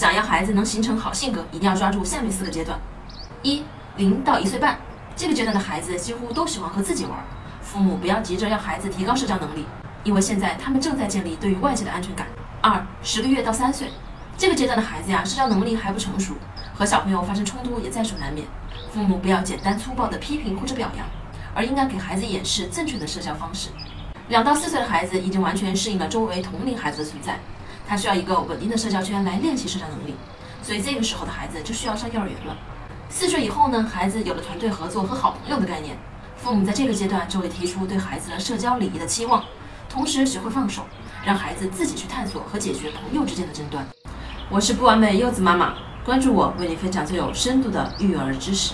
想要孩子能形成好性格，一定要抓住下面四个阶段：一、零到一岁半，这个阶段的孩子几乎都喜欢和自己玩，父母不要急着要孩子提高社交能力，因为现在他们正在建立对于外界的安全感。二、十个月到三岁，这个阶段的孩子呀，社交能力还不成熟，和小朋友发生冲突也在所难免，父母不要简单粗暴的批评或者表扬，而应该给孩子演示正确的社交方式。两到四岁的孩子已经完全适应了周围同龄孩子的存在。他需要一个稳定的社交圈来练习社交能力，所以这个时候的孩子就需要上幼儿园了。四岁以后呢，孩子有了团队合作和好朋友的概念，父母在这个阶段就会提出对孩子的社交礼仪的期望，同时学会放手，让孩子自己去探索和解决朋友之间的争端。我是不完美柚子妈妈，关注我，为你分享最有深度的育儿知识。